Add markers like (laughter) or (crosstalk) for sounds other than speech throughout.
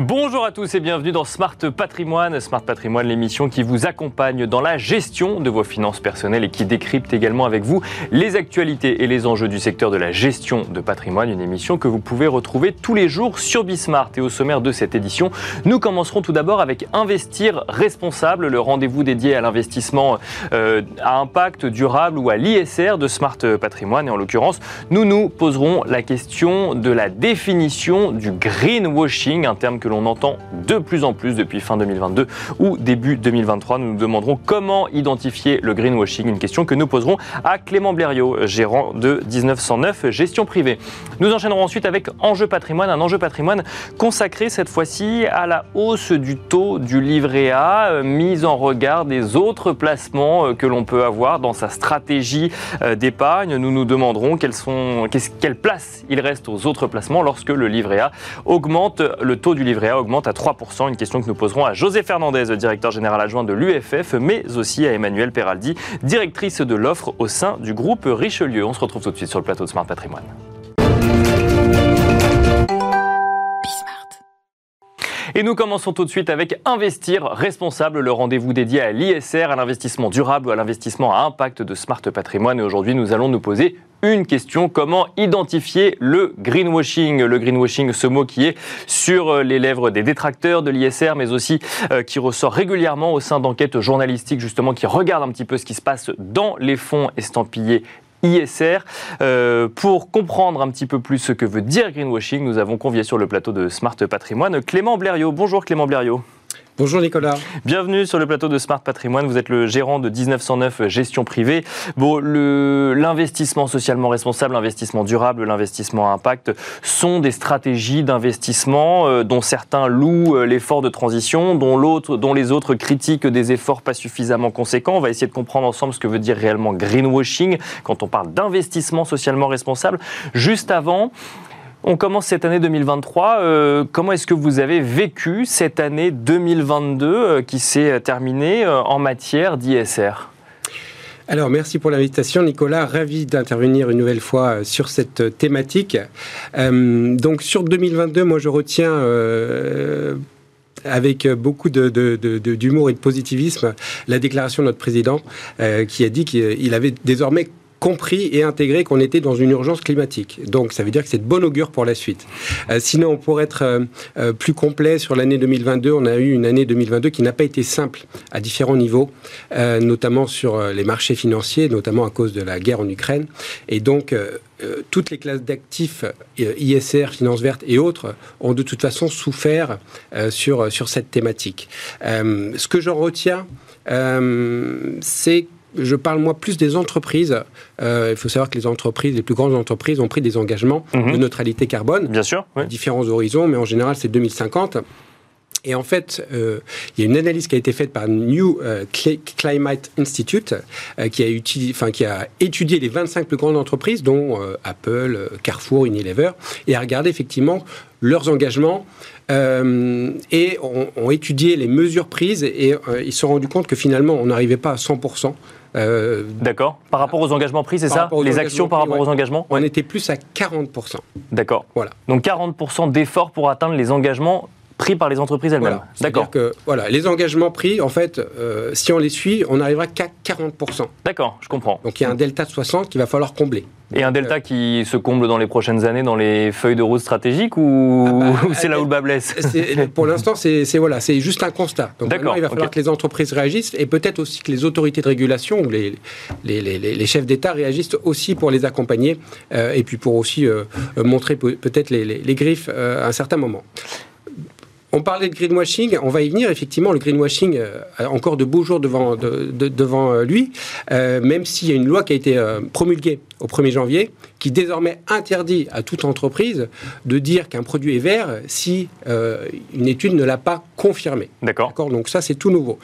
Bonjour à tous et bienvenue dans Smart Patrimoine. Smart Patrimoine, l'émission qui vous accompagne dans la gestion de vos finances personnelles et qui décrypte également avec vous les actualités et les enjeux du secteur de la gestion de patrimoine. Une émission que vous pouvez retrouver tous les jours sur Bismart. Et au sommaire de cette édition, nous commencerons tout d'abord avec Investir responsable, le rendez-vous dédié à l'investissement euh, à impact durable ou à l'ISR de Smart Patrimoine. Et en l'occurrence, nous nous poserons la question de la définition du greenwashing, un terme que l'on entend de plus en plus depuis fin 2022 ou début 2023. Nous nous demanderons comment identifier le greenwashing, une question que nous poserons à Clément Blériot, gérant de 1909 Gestion Privée. Nous enchaînerons ensuite avec Enjeu patrimoine, un enjeu patrimoine consacré cette fois-ci à la hausse du taux du livret A, euh, mise en regard des autres placements euh, que l'on peut avoir dans sa stratégie euh, d'épargne. Nous nous demanderons quelles sont, quelle place il reste aux autres placements lorsque le livret A augmente le taux du livret livret A augmente à 3%. Une question que nous poserons à José Fernandez, directeur général adjoint de l'UFF, mais aussi à Emmanuel Peraldi, directrice de l'offre au sein du groupe Richelieu. On se retrouve tout de suite sur le plateau de Smart Patrimoine. Et nous commençons tout de suite avec Investir responsable, le rendez-vous dédié à l'ISR, à l'investissement durable à l'investissement à impact de Smart Patrimoine. Et aujourd'hui, nous allons nous poser une question, comment identifier le greenwashing? Le greenwashing, ce mot qui est sur euh, les lèvres des détracteurs de l'ISR, mais aussi euh, qui ressort régulièrement au sein d'enquêtes journalistiques, justement, qui regardent un petit peu ce qui se passe dans les fonds estampillés ISR. Euh, pour comprendre un petit peu plus ce que veut dire greenwashing, nous avons convié sur le plateau de Smart Patrimoine Clément Blériot. Bonjour Clément Blériot. Bonjour Nicolas. Bienvenue sur le plateau de Smart Patrimoine. Vous êtes le gérant de 1909 Gestion Privée. Bon, l'investissement socialement responsable, l'investissement durable, l'investissement à impact sont des stratégies d'investissement euh, dont certains louent euh, l'effort de transition, dont, dont les autres critiquent des efforts pas suffisamment conséquents. On va essayer de comprendre ensemble ce que veut dire réellement greenwashing quand on parle d'investissement socialement responsable. Juste avant, on commence cette année 2023. Euh, comment est-ce que vous avez vécu cette année 2022 euh, qui s'est terminée euh, en matière d'ISR alors, merci pour l'invitation, Nicolas. Ravi d'intervenir une nouvelle fois sur cette thématique. donc, sur 2022, moi, je retiens avec beaucoup d'humour et de positivisme la déclaration de notre président qui a dit qu'il avait désormais compris et intégré qu'on était dans une urgence climatique. Donc ça veut dire que c'est de bon augure pour la suite. Euh, sinon, pour être euh, euh, plus complet sur l'année 2022, on a eu une année 2022 qui n'a pas été simple à différents niveaux, notamment sur les marchés financiers, notamment à cause de la guerre en Ukraine. Et donc, toutes les classes d'actifs, ISR, Finance verte et autres, ont de toute façon souffert sur, sur cette thématique. ce que j'en retiens, c'est je parle moi plus des entreprises. Euh, il faut savoir que les entreprises, les plus grandes entreprises, ont pris des engagements de mhm. neutralité carbone. Bien sûr. Différents horizons, mais en général, c'est 2050. Et en fait, euh, il y a une analyse qui a été faite par New euh, Climate Institute qui, a enfin, qui a étudié les 25 plus grandes entreprises, dont Apple, Carrefour, Unilever, et a regardé effectivement leurs engagements et ont, étudié les mesures prises et ils se sont rendus compte que finalement, on n'arrivait pas à 100% euh, D'accord. Par rapport aux engagements pris, c'est ça Les actions par rapport aux engagements On était plus à 40%. D'accord. Voilà. Donc 40% d'efforts pour atteindre les engagements pris par les entreprises elles-mêmes. D'accord. que voilà, les engagements pris, en fait, euh, si on les suit, on n'arrivera qu'à 40%. D'accord, je comprends. Donc il y a un delta de 60 qu'il va falloir combler. Et un delta qui se comble dans les prochaines années dans les feuilles de route stratégiques ou, ah bah, (laughs) c'est là où le bas blesse Pour l'instant, c'est voilà, c'est juste un constat. Donc maintenant, il va falloir que les entreprises réagissent et peut-être aussi que les autorités de régulation ou les, les, les, chefs d'État réagissent aussi pour les accompagner euh, et puis pour aussi euh, montrer peut-être les, griffes à un certain moment. On parlait de greenwashing, on va y venir. Effectivement, le greenwashing euh, a encore de beaux jours devant, devant euh, lui, euh, même s'il y a une loi qui a été promulguée au 1er janvier, qui désormais interdit à toute entreprise de dire qu'un produit est vert si une étude ne l'a pas confirmé. D'accord? Donc ça, c'est tout nouveau.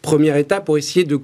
Première étape pour essayer de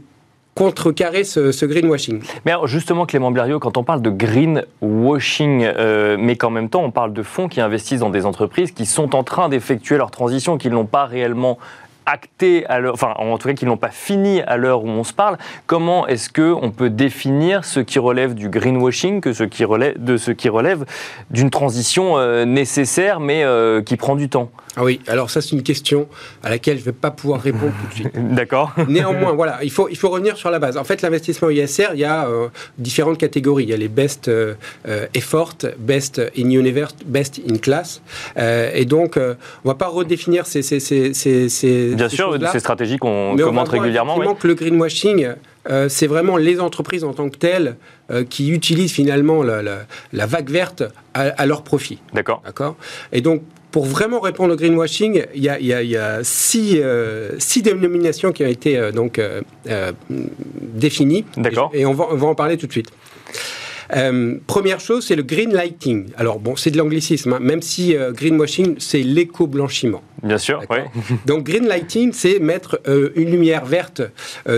contrecarrer ce, greenwashing. Mais alors justement, Clément Blériot, quand on parle de greenwashing, euh, mais qu'en même temps on parle de fonds qui investissent dans des entreprises qui sont en train d'effectuer leur transition, qui n'ont pas réellement acté à l'heure, enfin en tout cas qui n'ont pas fini à l'heure où on se parle, comment est-ce que on peut définir ce qui relève du greenwashing que ce qui de ce qui relève d'une transition euh, nécessaire mais euh, qui prend du temps? Ah oui, alors ça c'est une question à laquelle je ne vais pas pouvoir répondre tout de suite. (laughs) D'accord. Néanmoins, voilà, il faut, il faut revenir sur la base. En fait, l'investissement ISR, il y a euh, différentes catégories. Il y a les best euh, euh, effort, best in universe, best in class. et donc, on ne va pas redéfinir ces, ces, ces, ces Bien sûr, ces stratégies qu'on commente régulièrement. Oui. que le greenwashing, c'est vraiment les entreprises en tant que telles qui utilisent finalement la, la, vague verte à, à leur profit. D'accord. D'accord? Et donc, pour vraiment répondre au greenwashing, il y a, il y a, six, euh, six, dénominations qui ont été euh, donc euh, définies. D'accord. Et, on, va, on va en parler tout de suite. première chose, c'est le green lighting. Alors bon, c'est de l'anglicisme, hein, même si greenwashing, c'est l'éco-blanchiment. Bien sûr, oui. Donc green lighting, c'est mettre une lumière verte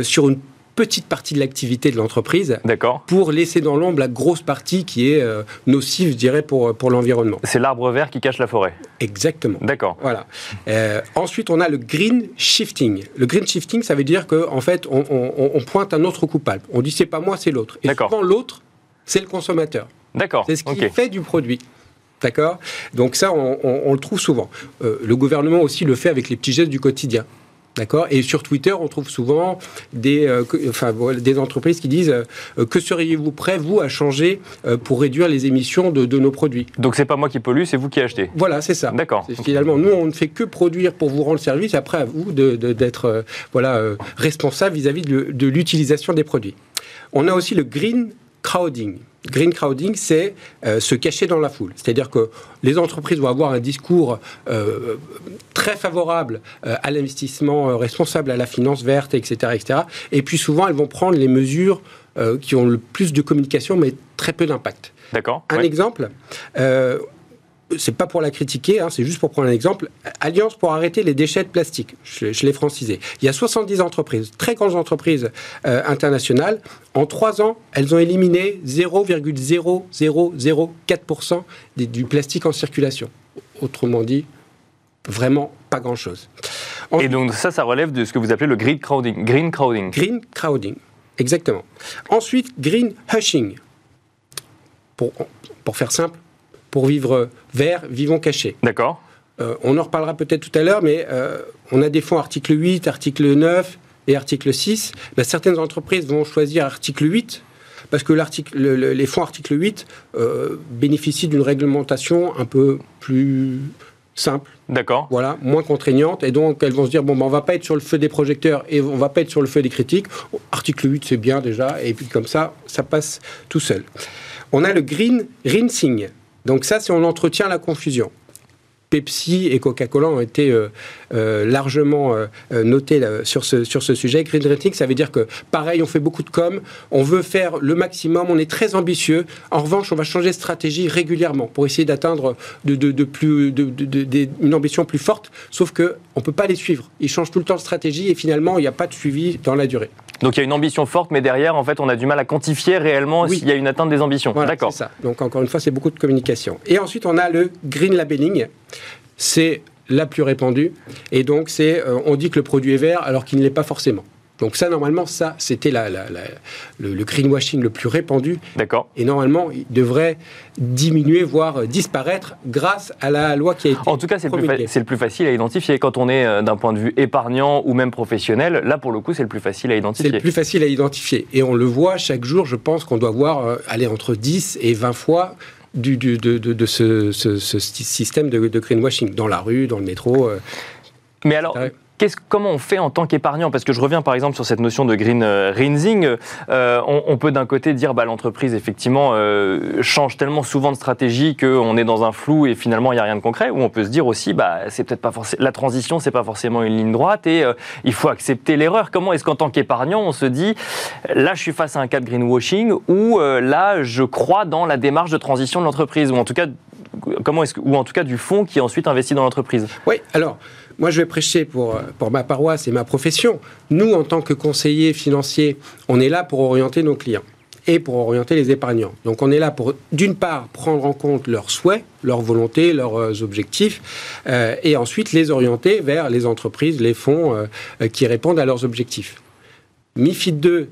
sur une petite partie de l'activité de l'entreprise pour laisser dans l'ombre la grosse partie qui est euh, nocive, je dirais, pour, pour l'environnement. C'est l'arbre vert qui cache la forêt. Exactement. D'accord. Voilà. Euh, ensuite, on a le green shifting. Le green shifting, ça veut dire qu'en en fait, on, on, pointe un autre coupable. On dit c'est pas moi, c'est l'autre. Et souvent, l'autre, c'est le consommateur. D'accord. C'est ce qui fait du produit. D'accord? Donc ça, on, on, le trouve souvent. Euh, le gouvernement aussi le fait avec les petits gestes du quotidien. D'accord Et sur Twitter, on trouve souvent des, euh, enfin, des entreprises qui disent euh, Que seriez-vous prêt, vous, à changer euh, pour réduire les émissions de, nos produits? Donc, c'est pas moi qui pollue, c'est vous qui achetez Voilà, c'est ça. D'accord. Finalement, nous, on ne fait que produire pour vous rendre service, après à vous d'être voilà, responsable vis-à-vis de l'utilisation des produits. On a aussi le green crowding. Green crowding, c'est euh, se cacher dans la foule. C'est-à-dire que les entreprises vont avoir un discours euh, très favorable euh, à l'investissement responsable, à la finance verte, etc., etc. Et puis souvent, elles vont prendre les mesures qui ont le plus de communication, mais très peu d'impact. D'accord. Un exemple, c'est pas pour la critiquer, hein, c'est juste pour prendre un exemple. Alliance pour arrêter les déchets de plastique. Je, l'ai francisé. Il y a 70 entreprises, très grandes entreprises euh, internationales. En trois ans, elles ont éliminé 0,0004% du plastique en circulation. Autrement dit, vraiment pas grand-chose. Et donc ça, ça relève de ce que vous appelez le green crowding. Green crowding. Green crowding, exactement. Ensuite, green hushing. Pour, pour faire simple, pour vivre vert, vivons cachés. D'accord. Euh, on en reparlera peut-être tout à l'heure, mais euh, on a des fonds article 8, article 9 et article 6. Ben, certaines entreprises vont choisir article 8 parce que les fonds article 8 euh, bénéficient d'une réglementation un peu plus simple. D'accord. Voilà, moins contraignante. Et donc, elles vont se dire, bon, ben, on va pas être sur le feu des projecteurs et on va pas être sur le feu des critiques. Article 8, c'est bien déjà. Et puis, comme ça, ça passe tout seul. On a le green rinsing. Donc ça, c'est on entretient la confusion. Pepsi et Coca-Cola ont été euh, euh, largement euh, notés sur, ce, sujet. Green Rating, ça veut dire que, pareil, on fait beaucoup de com, on veut faire le maximum, on est très ambitieux. En revanche, on va changer de stratégie régulièrement pour essayer d'atteindre une ambition plus forte, sauf qu'on ne peut pas les suivre. Ils changent tout le temps de stratégie et finalement, il n'y a pas de suivi dans la durée. Donc il y a une ambition forte, mais derrière, en fait, on a du mal à quantifier réellement s'il y a une atteinte des ambitions. D'accord. C'est ça. Donc encore une fois, c'est beaucoup de communication. Et ensuite, on a le green labelling. C'est la plus répandue. Et donc, c'est, euh, on dit que le produit est vert alors qu'il ne l'est pas forcément. Donc ça, normalement, ça, c'était la, le, greenwashing le plus répandu. D'accord. Et normalement, il devrait diminuer, voire disparaître grâce à la loi qui a été En tout cas, c'est le, plus facile à identifier. Quand on est euh, d'un point de vue épargnant ou même professionnel, là, pour le coup, c'est le plus facile à identifier. C'est le plus facile à identifier. Et on le voit chaque jour, je pense qu'on doit voir euh, aller entre 10 et 20 fois du, de, de, ce, système de, greenwashing dans la rue, dans le métro. Euh. Mais alors, comment on fait en tant qu'épargnant? Parce que je reviens par exemple sur cette notion de green euh, rinsing. Euh, on, peut d'un côté dire bah, l'entreprise effectivement euh, change tellement souvent de stratégie qu'on est dans un flou et finalement il n'y a rien de concret. Ou on peut se dire aussi bah, c'est peut-être pas forcément la transition, c'est pas forcément une ligne droite et il faut accepter l'erreur. Comment est-ce qu'en tant qu'épargnant on se dit là je suis face à un cas de greenwashing ou là je crois dans la démarche de transition de l'entreprise? Ou en tout cas comment est-ce ou en tout cas du fonds qui ensuite investit dans l'entreprise? Oui, alors moi, je vais prêcher pour, pour ma paroisse et ma profession. Nous, en tant que conseillers financiers, on est là pour orienter nos clients et pour orienter les épargnants. Donc on est là pour, d'une part, prendre en compte leurs souhaits, leurs volontés, leurs euh, objectifs, euh, et ensuite les orienter vers les entreprises, les fonds euh, qui répondent à leurs objectifs. MIFID 2,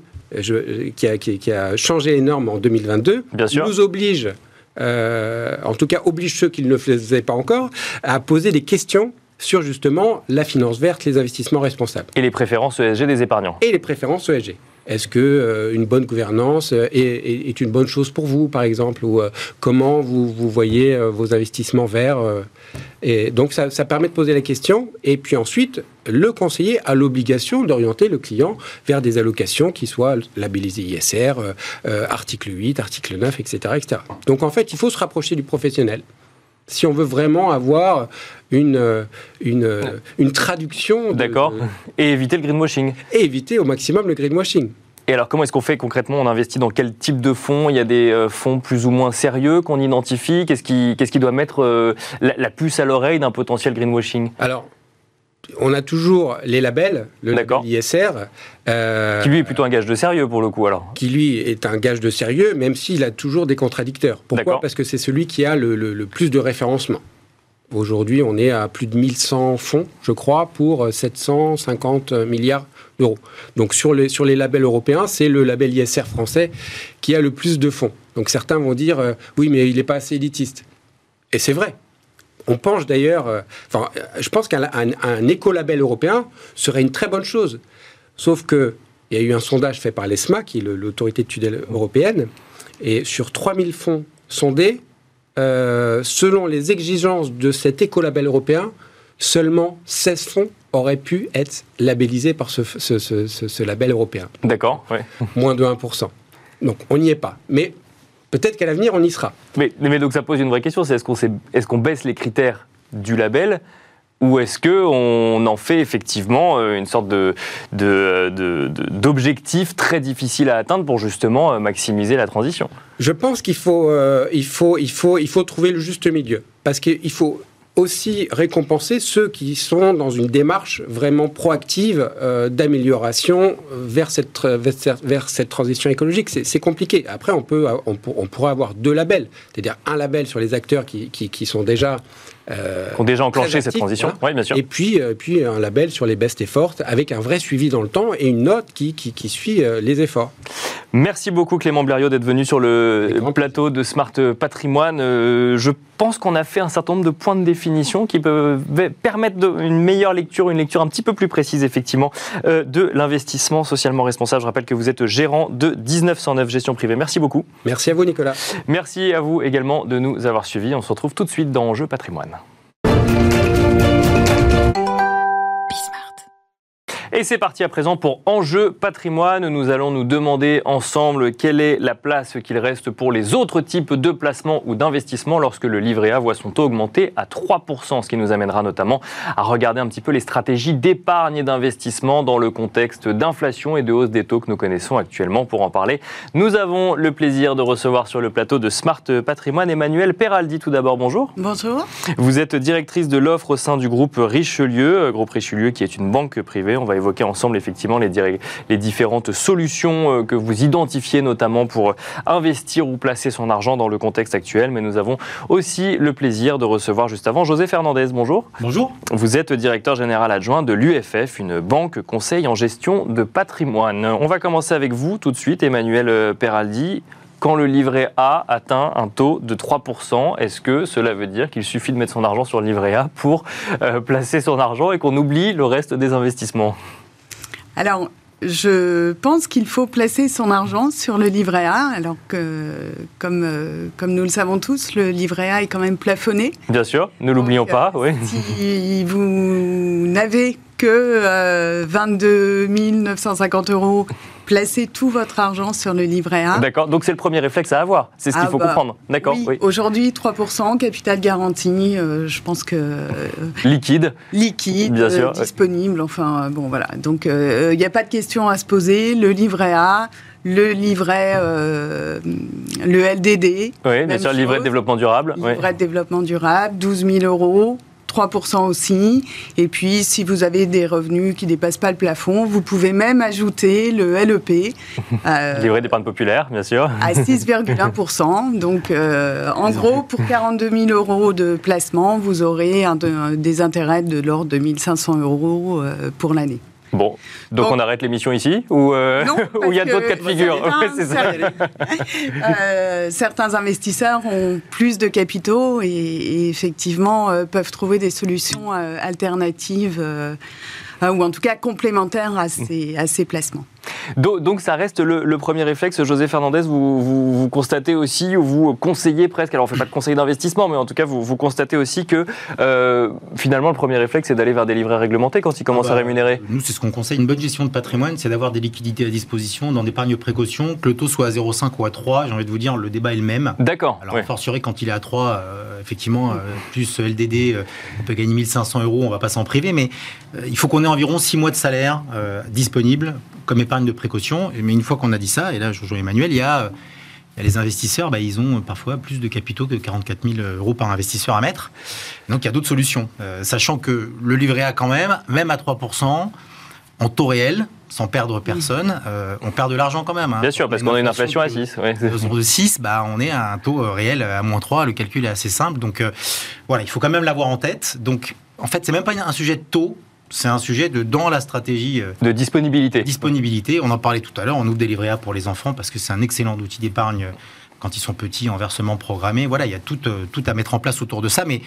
qui, a, qui, a, changé les normes en 2022, nous oblige, en tout cas oblige ceux qui ne le faisaient pas encore, à poser des questions sur justement la finance verte, les investissements responsables. Et les préférences ESG des épargnants. Et les préférences ESG. Est-ce que euh, une bonne gouvernance euh, est, une bonne chose pour vous, par exemple, ou euh, comment vous, vous voyez vos investissements verts Et donc ça, ça, permet de poser la question. Et puis ensuite, le conseiller a l'obligation d'orienter le client vers des allocations qui soient labellisées ISR, article 8, article 9, etc., etc. Donc en fait, il faut se rapprocher du professionnel si on veut vraiment avoir une, une, une traduction. D'accord. Et éviter le greenwashing. Et éviter au maximum le greenwashing. Et alors, comment est-ce qu'on fait concrètement? On investit dans quel type de fonds? Il y a des euh, fonds plus ou moins sérieux qu'on identifie? Qu'est-ce qui, qu'est-ce qui doit mettre euh, la, puce à l'oreille d'un potentiel greenwashing? Alors, on a toujours les labels, le label ISR. Euh, qui lui est plutôt un gage de sérieux pour le coup alors. Qui lui est un gage de sérieux, même s'il a toujours des contradicteurs. Pourquoi? Parce que c'est celui qui a le, plus de référencement. Aujourd'hui, on est à plus de 1100 fonds, je crois, pour 750 milliards d'euros. Donc sur les, sur les labels européens, c'est le label ISR français qui a le plus de fonds. Donc certains vont dire, euh, oui, mais il n'est pas assez élitiste. Et c'est vrai. On penche d'ailleurs, euh, enfin, je pense qu'un un, écolabel européen serait une très bonne chose. Sauf que il y a eu un sondage fait par l'ESMA, qui est l'autorité de tutelle européenne, et sur 3000 fonds sondés, euh, selon les exigences de cet écolabel européen, seulement 16 fonds auraient pu être labellisés par ce, label européen. D'accord, oui. Moins de 1%. Donc on n'y est pas. Mais Peut-être qu'à l'avenir, on y sera. Mais, mais, donc ça pose une vraie question, c'est est-ce qu'on est baisse les critères du label ou est-ce qu'on en fait effectivement euh, une sorte de, d'objectif très difficile à atteindre pour justement euh, maximiser la transition? Je pense qu'il faut, euh, il faut, il faut, il faut trouver le juste milieu. Parce qu'il faut aussi récompenser ceux qui sont dans une démarche vraiment proactive euh, d'amélioration vers cette, vers cette transition écologique. C'est compliqué. Après, on, peut, on, on pourrait avoir deux labels, c'est-à-dire un label sur les acteurs qui, qui, qui sont déjà euh, qui ont déjà enclenché cette transition. Oui, bien sûr. Et puis, euh, puis un label sur les best efforts avec un vrai suivi dans le temps et une note qui, qui, qui suit euh, les efforts. Merci beaucoup Clément Blériot d'être venu sur le plateau de Smart Patrimoine. je pense qu'on a fait un certain nombre de points de définition qui peuvent permettre une meilleure lecture, une lecture un petit peu plus précise effectivement de l'investissement socialement responsable. Je rappelle que vous êtes gérant de 1909 Gestion Privée. Merci beaucoup. Merci à vous Nicolas. Merci à vous également de nous avoir suivis. On se retrouve tout de suite dans Enjeu Patrimoine. Et c'est parti à présent pour Enjeu patrimoine. Nous allons nous demander ensemble quelle est la place qu'il reste pour les autres types de placements ou d'investissements lorsque le livret A voit son taux augmenter à 3%, ce qui nous amènera notamment à regarder un petit peu les stratégies d'épargne et d'investissement dans le contexte d'inflation et de hausse des taux que nous connaissons actuellement. Pour en parler, nous avons le plaisir de recevoir sur le plateau de Smart Patrimoine Emmanuel Peraldi. Tout d'abord, bonjour. Bonjour. Vous êtes directrice de l'offre au sein du groupe Richelieu, groupe Richelieu qui est une banque privée. On va évoquer ensemble effectivement les, les différentes solutions euh, que vous identifiez notamment pour investir ou placer son argent dans le contexte actuel. Mais nous avons aussi le plaisir de recevoir juste avant José Fernandez. Bonjour. Bonjour. Vous êtes directeur général adjoint de l'UFF, une banque conseil en gestion de patrimoine. On va commencer avec vous tout de suite, Emmanuel euh, Peraldi quand le livret A atteint un taux de 3%, est-ce que cela veut dire qu'il suffit de mettre son argent sur le livret A pour euh, placer son argent et qu'on oublie le reste des investissements? Alors, je pense qu'il faut placer son argent sur le livret A, alors que, comme, euh, comme nous le savons tous, le livret A est quand même plafonné. Bien sûr, ne l'oublions pas. Oui. Si (laughs) vous n'avez que 22 euh, 950 euros placez tout votre argent sur le livret A. D'accord, donc c'est le premier réflexe à avoir, c'est ce qu'il ah faut bah, comprendre. D'accord, oui. Aujourd'hui, 3%, capital garanti, euh, je pense que... Euh, liquide. Liquide, Bien sûr, disponible, enfin, bon voilà. Donc, il n'y a pas de question à se poser. Le livret A, le livret, le LDD. Oui, bien sûr, le livret de développement durable. Livret de développement durable, 12 000 euros. 3% aussi. Et puis, si vous avez des revenus qui ne dépassent pas le plafond, vous pouvez même ajouter le LEP. (laughs) Euh, Livret d'épargne populaire, bien sûr. À 6,1%. Donc, euh, en gros, pour 42 000 euros de placement, vous aurez des intérêts de l'ordre de 1500 euros euh, pour l'année. Bon, donc, on arrête l'émission ici ou euh, (laughs) il y a d'autres cas de figure (laughs) euh, Certains investisseurs ont plus de capitaux et, effectivement euh, peuvent trouver des solutions alternatives ou en tout cas complémentaires à ces placements. Donc, ça reste le, premier réflexe. José Fernandez, vous, vous, constatez aussi, ou vous conseillez presque, alors on ne fait pas de conseil d'investissement, mais en tout cas vous, vous constatez aussi que euh, finalement le premier réflexe c'est d'aller vers des livrets réglementés quand ils commencent à ah bah, rémunérer. Nous c'est ce qu'on conseille. Une bonne gestion de patrimoine, c'est d'avoir des liquidités à disposition dans d'épargne précaution, que le taux soit à 0,5 ou à 3. J'ai envie de vous dire, le débat est le même. D'accord. Alors fortiori quand il est à 3, euh, effectivement, euh, plus LDD, on peut gagner 1500 euros, on ne va pas s'en priver, mais il faut qu'on ait environ 6 mois de salaire disponible comme épargne de précaution. Mais une fois qu'on a dit ça, et là je rejoins Emmanuel, il y a, les investisseurs, bah, ils ont parfois plus de capitaux que 44 000 euros par investisseur à mettre. Donc il y a d'autres solutions. Euh, sachant que le livret A quand même, même à 3%, en taux réel, sans perdre personne, euh, on perd de l'argent quand même. Hein. Bien sûr, parce qu'on a une inflation à 6. Ouais. De 6, bah, on est à un taux euh, réel à moins 3, le calcul est assez simple. Donc voilà, il faut quand même l'avoir en tête. Donc en fait, c'est même pas un sujet de taux, c'est un sujet de dans la stratégie euh, de disponibilité. Disponibilité. On en parlait tout à l'heure. On ouvre des livrets A pour les enfants parce que c'est un excellent outil d'épargne quand ils sont petits en versement programmé. Voilà, il y a tout, euh, tout à mettre en place autour de ça, mais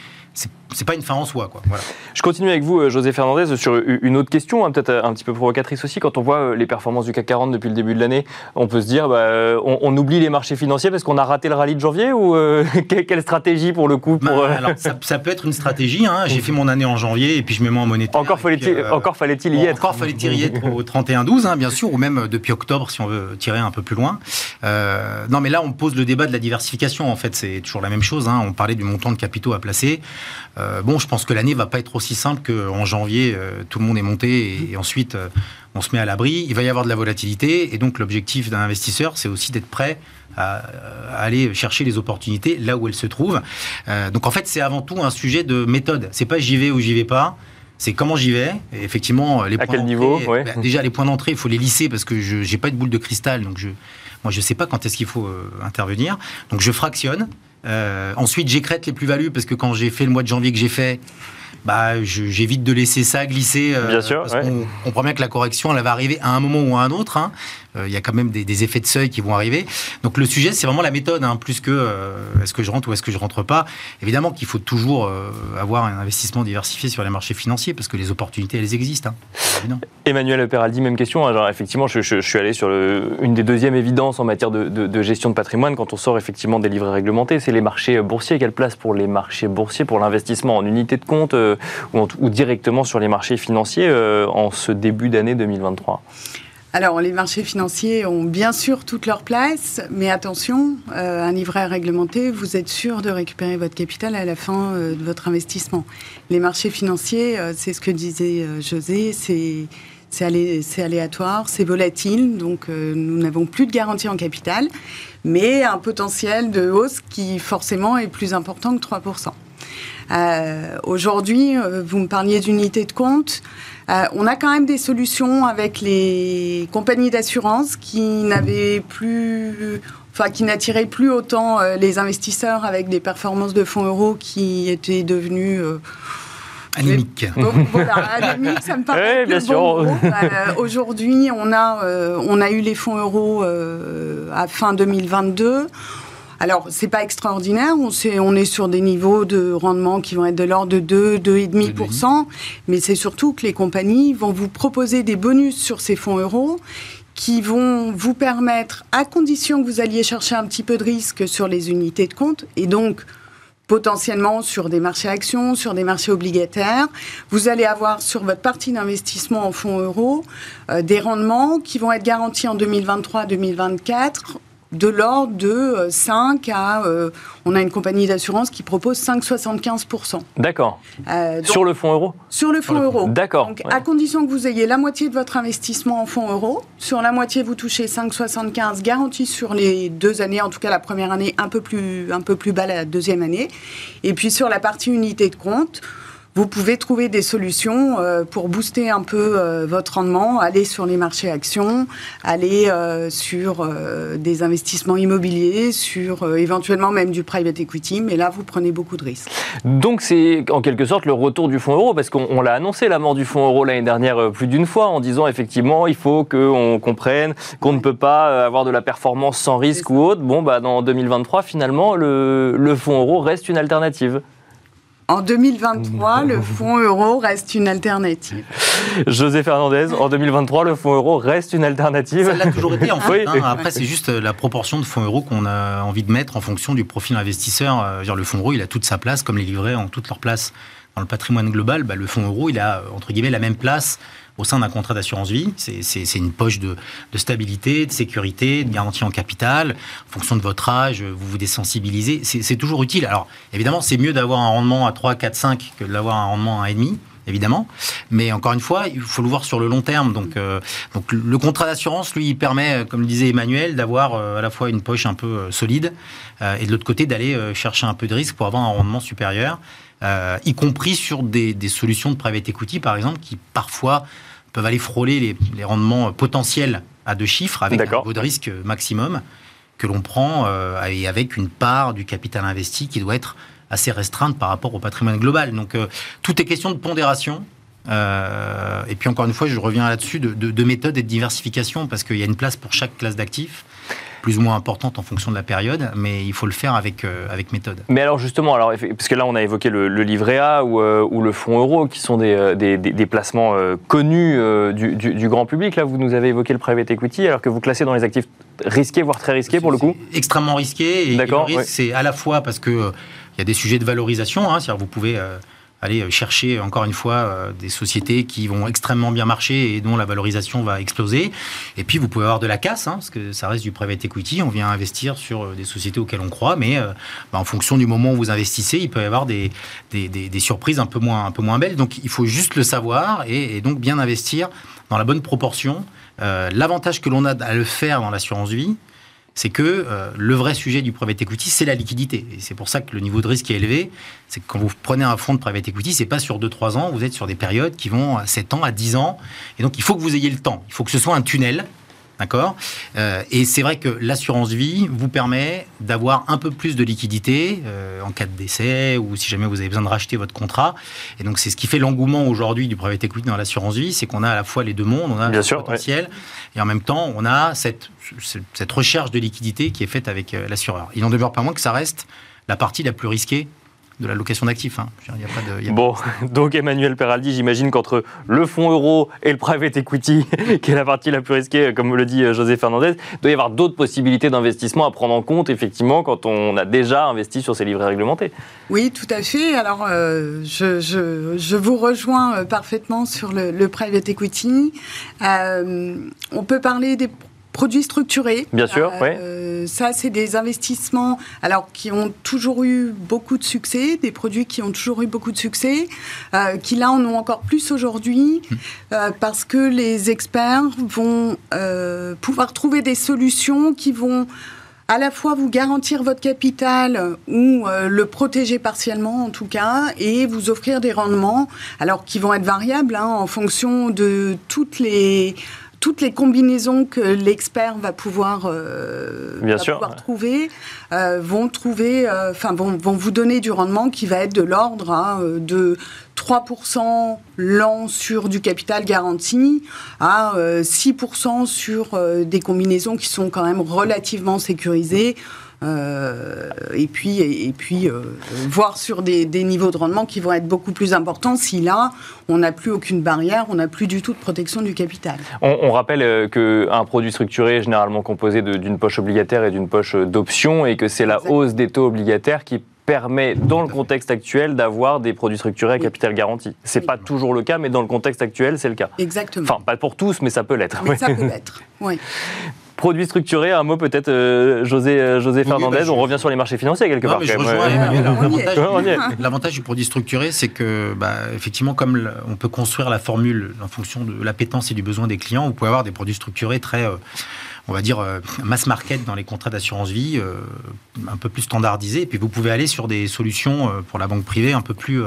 c'est pas une fin en soi. Quoi. Voilà. Je continue avec vous, euh, José Fernandez, sur une autre question, hein, peut-être un petit peu provocatrice aussi. Quand on voit euh, les performances du CAC 40 depuis le début de l'année, on peut se dire, bah, on, oublie les marchés financiers parce qu'on a raté le rallye de janvier ou (laughs) quelle stratégie pour le coup pour... Bah, alors, ça, peut être une stratégie. Hein. J'ai (laughs) fait mon année en janvier et puis je me mets en monétaire. Encore fallait-il encore fallait y être. Encore fallait-il y (laughs) être au 31-12, hein, bien sûr, ou même depuis octobre si on veut tirer un peu plus loin. non, mais là, on pose le débat de la diversification en fait, c'est toujours la même chose. Hein. On parlait du montant de capitaux à placer. Euh, bon, je pense que l'année va pas être aussi simple qu'en janvier, euh, tout le monde est monté et, ensuite euh, on se met à l'abri. Il va y avoir de la volatilité et donc l'objectif d'un investisseur, c'est aussi d'être prêt à, aller chercher les opportunités là où elles se trouvent. donc en fait, c'est avant tout un sujet de méthode. C'est pas j'y vais ou j'y vais pas c'est comment j'y vais. Et effectivement, les à quel niveau bah, Déjà, les points d'entrée, il faut les lisser parce que je n'ai pas de boule de cristal, donc je moi, je ne sais pas quand est-ce qu'il faut euh, intervenir. Donc, je fractionne. Euh, ensuite, j'écrète les plus-values parce que quand j'ai fait le mois de janvier que j'ai fait, bah, j'évite de laisser ça glisser. Euh, bien sûr. Parce qu'on comprend bien que la correction, elle va arriver à un moment ou à un autre. Hein. Euh, il y a quand même des, effets de seuil qui vont arriver. Donc le sujet, c'est vraiment la méthode, hein, plus que euh, est-ce que je rentre ou est-ce que je rentre pas. Évidemment qu'il faut toujours avoir un investissement diversifié sur les marchés financiers, parce que les opportunités, elles existent. Hein. Emmanuel Peraldi, même question. Alors effectivement, je, suis allé sur une des deuxièmes évidences en matière de, gestion de patrimoine quand on sort effectivement des livrets réglementés, c'est les marchés boursiers. Quelle place pour les marchés boursiers, pour l'investissement en unité de compte ou, directement sur les marchés financiers euh, en ce début d'année 2023 alors, les marchés financiers ont bien sûr toute leur place, mais attention, euh, un livret réglementé, vous êtes sûr de récupérer votre capital à la fin euh, de votre investissement. Les marchés financiers, c'est ce que disait José, c'est c'est aléatoire, c'est volatile, donc nous n'avons plus de garantie en capital, mais un potentiel de hausse qui forcément est plus important que 3%. Euh, aujourd'hui, euh, vous me parliez d'unité de compte. Euh, on a quand même des solutions avec les compagnies d'assurance qui n'avaient plus, enfin qui n'attiraient plus autant les investisseurs avec des performances de fonds euros qui étaient devenues Anémique. voilà, anémique, ça me (laughs) paraît. bien sûr. Aujourd'hui, on a, on a eu les fonds euros à fin 2022. Alors, c'est pas extraordinaire, on, on est sur des niveaux de rendement qui vont être de l'ordre de 2, 2,5%, mais c'est surtout que les compagnies vont vous proposer des bonus sur ces fonds euros qui vont vous permettre, à condition que vous alliez chercher un petit peu de risque sur les unités de compte, et donc potentiellement sur des marchés actions, sur des marchés obligataires. Vous allez avoir sur votre partie d'investissement en fonds euros euh, des rendements qui vont être garantis en 2023-2024 de l'ordre de 5 euh, à... Euh, on a une compagnie d'assurance qui propose 5,75%. D'accord. Euh, sur le fonds euro Sur le fonds euro. D'accord. Donc, à condition que vous ayez la moitié de votre investissement en fonds euro, sur la moitié, vous touchez 5,75 garantis sur les deux années, en tout cas la première année, un peu plus, un peu plus bas la deuxième année. Et puis sur la partie unité de compte, vous pouvez trouver des solutions euh, pour booster un peu euh, votre rendement, aller sur les marchés actions, aller euh, sur des investissements immobiliers, sur éventuellement même du private equity, mais là, vous prenez beaucoup de risques. Donc, c'est en quelque sorte le retour du fonds euro, parce qu'on l'a annoncé, la mort du fonds euro l'année dernière plus d'une fois, en disant effectivement, il faut qu'on comprenne qu'on ne peut pas avoir de la performance sans risque ou autre. Bon, bah, dans 2023, finalement, le, le fonds euro reste une alternative. En 2023, (laughs) le fonds euro reste une alternative. José Fernandez, en 2023, le fonds euro reste une alternative. Ça l'a toujours été en fait. Hein. Après, c'est juste la proportion de fonds euros qu'on a envie de mettre en fonction du profil investisseur. Euh, le fonds euro, il a toute sa place, comme les livrets ont toute leur place dans le patrimoine global. Bah, le fonds euro, il a entre guillemets la même place au sein d'un contrat d'assurance vie. C'est une poche de, stabilité, de sécurité, de garantie en capital. En fonction de votre âge, vous vous désensibilisez. C'est toujours utile. Alors, évidemment, c'est mieux d'avoir un rendement à 3, 4, 5 que d'avoir un rendement à 1,5 évidemment. Mais encore une fois, il faut le voir sur le long terme. Donc, euh, donc le contrat d'assurance, lui, il permet, comme le disait Emmanuel, d'avoir euh, à la fois une poche un peu euh, solide et de l'autre côté d'aller chercher un peu de risque pour avoir un rendement supérieur. Euh, y compris sur des, solutions de private equity, par exemple, qui parfois peuvent aller frôler les, rendements potentiels à deux chiffres avec un niveau de risque maximum que l'on prend euh, et avec une part du capital investi qui doit être assez restreinte par rapport au patrimoine global. Donc euh, tout est question de pondération. et puis encore une fois, je reviens là-dessus de, de méthode et de diversification parce qu'il y a une place pour chaque classe d'actifs plus ou moins importante en fonction de la période, mais il faut le faire avec, euh, avec méthode. Mais alors justement, alors, parce que là on a évoqué le, livret A ou, euh, ou, le fonds euro, qui sont des, euh, des, des, placements connus du, du, grand public. Là, vous nous avez évoqué le private equity, alors que vous classez dans les actifs risqués, voire très risqués pour le coup Extrêmement risqué. Et, D'accord. C'est à la fois parce que il y a des sujets de valorisation, hein, c'est-à-dire vous pouvez aller euh, chercher encore une fois euh, des sociétés qui vont extrêmement bien marcher et dont la valorisation va exploser. Et puis vous pouvez avoir de la casse, hein, parce que ça reste du private equity. On vient investir sur euh, des sociétés auxquelles on croit, mais bah, en fonction du moment où vous investissez, il peut y avoir des, des, surprises un peu, moins, un peu moins belles. Donc il faut juste le savoir et, donc bien investir dans la bonne proportion. L'avantage que l'on a à le faire dans l'assurance vie, c'est que euh, le vrai sujet du private equity, c'est la liquidité. Et c'est pour ça que le niveau de risque est élevé. C'est que quand vous prenez un fonds de private equity, c'est pas sur 2-3 ans, vous êtes sur des périodes qui vont à 7 ans, à 10 ans. Et donc, il faut que vous ayez le temps. Il faut que ce soit un tunnel D'accord euh, Et c'est vrai que l'assurance vie vous permet d'avoir un peu plus de liquidité euh, en cas de décès ou si jamais vous avez besoin de racheter votre contrat. Et donc, c'est ce qui fait l'engouement aujourd'hui du private equity dans l'assurance vie c'est qu'on a à la fois les deux mondes, on a le potentiel et en même temps, on a cette, cette recherche de liquidité qui est faite avec euh, l'assureur. Il n'en demeure pas moins que ça reste la partie la plus risquée de la location d'actifs. Hein. bon, donc Emmanuel Peraldi, j'imagine qu'entre le fonds euro et le private equity, (laughs) qui est la partie la plus risquée, comme le dit euh, José Fernandez, il doit y avoir d'autres possibilités d'investissement à prendre en compte, effectivement, quand on a déjà investi sur ces livrets réglementés. Oui, tout à fait. Alors, euh, je, vous rejoins euh, parfaitement sur le, private equity. on peut parler des Produits structurés. Bien sûr, euh, oui. Ça, c'est des investissements alors, qui ont toujours eu beaucoup de succès, des produits qui ont toujours eu beaucoup de succès, euh, qui là en ont encore plus aujourd'hui, euh, parce que les experts vont pouvoir trouver des solutions qui vont à la fois vous garantir votre capital ou le protéger partiellement en tout cas et vous offrir des rendements alors qui vont être variables hein, en fonction de toutes les toutes les combinaisons que l'expert va pouvoir, euh, trouver euh, vont trouver, euh, enfin vont, vous donner du rendement qui va être de l'ordre hein, de 3% l'an sur du capital garanti à 6% sur des combinaisons qui sont quand même relativement sécurisées. Euh, et puis, et, puis euh, voir sur des, niveaux de rendement qui vont être beaucoup plus importants si là, on n'a plus aucune barrière, on n'a plus du tout de protection du capital. On, rappelle euh, qu'un produit structuré est généralement composé d'une poche obligataire et d'une poche d'options et que c'est la hausse des taux obligataires qui permet, dans le contexte actuel, d'avoir des produits structurés à capital garanti. C'est n'est pas toujours le cas, mais dans le contexte actuel, c'est le cas. Exactement. Enfin, pas pour tous, mais ça peut l'être. Ça (laughs) peut l'être, oui. Produits structurés, un mot peut-être, euh, José, euh, José Fernandez, bah, on revient sur les marchés financiers quelque part. L'avantage du produit structuré, c'est que, bah, effectivement, comme on peut construire la formule en fonction de l'appétence et du besoin des clients, vous pouvez avoir des produits structurés très, euh, on va dire, mass market dans les contrats d'assurance vie, un peu plus standardisés. Et puis vous pouvez aller sur des solutions pour la banque privée un peu plus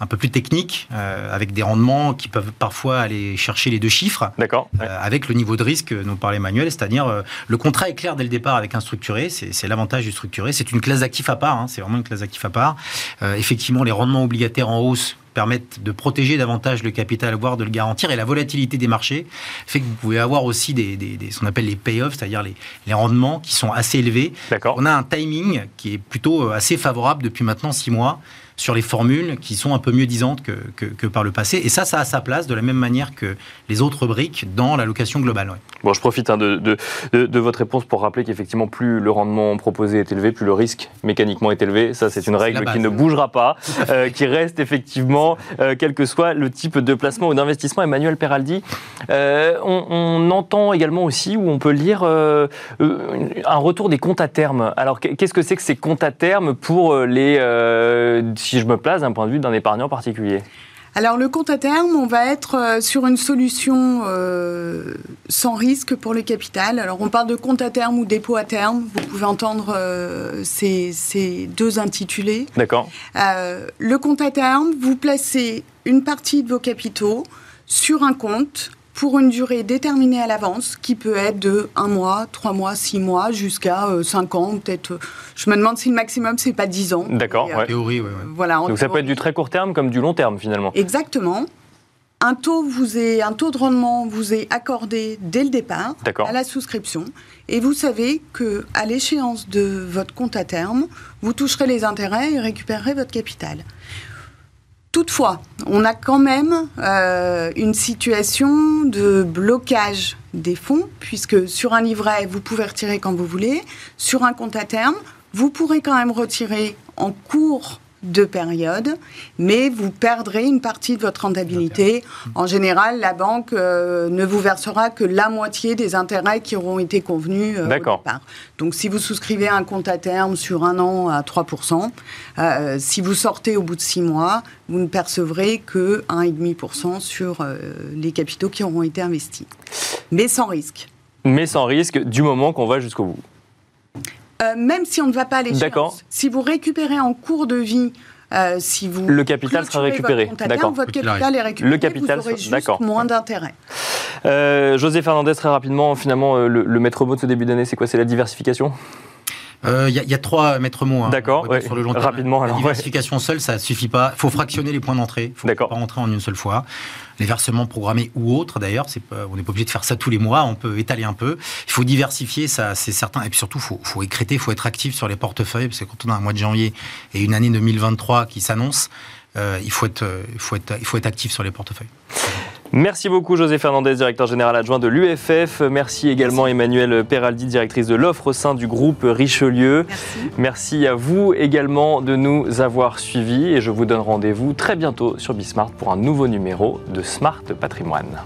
un peu plus techniques, avec des rendements qui peuvent parfois aller chercher les deux chiffres. D'accord. avec le niveau de risque dont parlait Emmanuel, c'est-à-dire le contrat est clair dès le départ avec un structuré, c'est l'avantage du structuré. C'est une classe d'actifs à part, hein, c'est vraiment une classe d'actifs à part. effectivement, les rendements obligataires en hausse permettent de protéger davantage le capital, voire de le garantir. Et la volatilité des marchés fait que vous pouvez avoir aussi des, ce qu'on appelle les payoffs, c'est-à-dire les, les, rendements qui sont assez élevés. On a un timing qui est plutôt euh, assez favorable depuis maintenant six mois sur les formules qui sont un peu mieux disantes que, que, par le passé. Et ça, ça a sa place de la même manière que les autres briques dans l'allocation globale. Bon, je profite hein, de, de, de, votre réponse pour rappeler qu'effectivement, plus le rendement proposé est élevé, plus le risque mécaniquement est élevé. Ça, c'est une règle qui ne bougera pas, (laughs) euh, qui reste effectivement, euh, quel que soit le type de placement ou d'investissement. Emmanuel Peraldi, euh, on, on, entend également aussi, où on peut lire, un retour des comptes à terme. Alors, qu'est-ce que c'est que ces comptes à terme pour les si je me place d'un point de vue d'un épargnant particulier alors le compte à terme, on va être euh, sur une solution euh, sans risque pour le capital. Alors on parle de compte à terme ou dépôt à terme. Vous pouvez entendre euh, ces, ces, deux intitulés. D'accord. le compte à terme, vous placez une partie de vos capitaux sur un compte pour une durée déterminée à l'avance, qui peut être de un mois, trois mois, six mois, jusqu'à euh, cinq ans, peut-être. Je me demande si le maximum, c'est pas dix ans. D'accord. En Théorie, ouais, Voilà, Donc ça peut être du très court terme comme du long terme, finalement. Exactement. Un taux, vous est, un taux de rendement vous est accordé dès le départ à la souscription. Et vous savez que à l'échéance de votre compte à terme, vous toucherez les intérêts et récupérerez votre capital. Toutefois, on a quand même euh, une situation de blocage des fonds, puisque sur un livret, vous pouvez retirer quand vous voulez. Sur un compte à terme, vous pourrez quand même retirer en cours de période, mais vous perdrez une partie de votre rentabilité. En général, la banque euh, ne vous versera que la moitié des intérêts qui auront été convenus euh, au départ. Donc si vous souscrivez un compte à terme sur un an à 3%, euh, si vous sortez au bout de 6 mois, vous ne percevrez que 1,5% sur les capitaux qui auront été investis. Mais sans risque. Mais sans risque du moment qu'on va jusqu'au bout. Euh, même si on ne va pas à l'échéance, si vous récupérez en cours de vie euh, si vous le capital sera récupéré. D'accord. Votre capital est récupéré. Le capital, juste moins d'intérêt. Euh, José Fernandez, très rapidement, finalement, le, le maître mot de ce début d'année, c'est quoi? C'est la diversification? Il euh, y, y, a trois maîtres mots. Hein, D'accord, sur le long terme. rapidement. La diversification seule, ça suffit pas. Il faut fractionner les points d'entrée. Il faut pas rentrer en une seule fois. Les versements programmés ou autres, d'ailleurs, on n'est pas obligé de faire ça tous les mois. On peut étaler un peu. Il faut diversifier, ça, c'est certain. Et puis surtout, faut, faut écréter, faut être actif sur les portefeuilles, parce que quand on a un mois de janvier et une année 2023 qui s'annonce, euh, il faut être, il faut être, il faut être actif sur les portefeuilles. Merci beaucoup José Fernandez, directeur général adjoint de l'UFF. Merci également Emmanuel Peraldi, directrice de l'offre au sein du groupe Richelieu. Merci. Merci à vous également de nous avoir suivis et je vous donne rendez-vous très bientôt sur Bismart pour un nouveau numéro de Smart Patrimoine.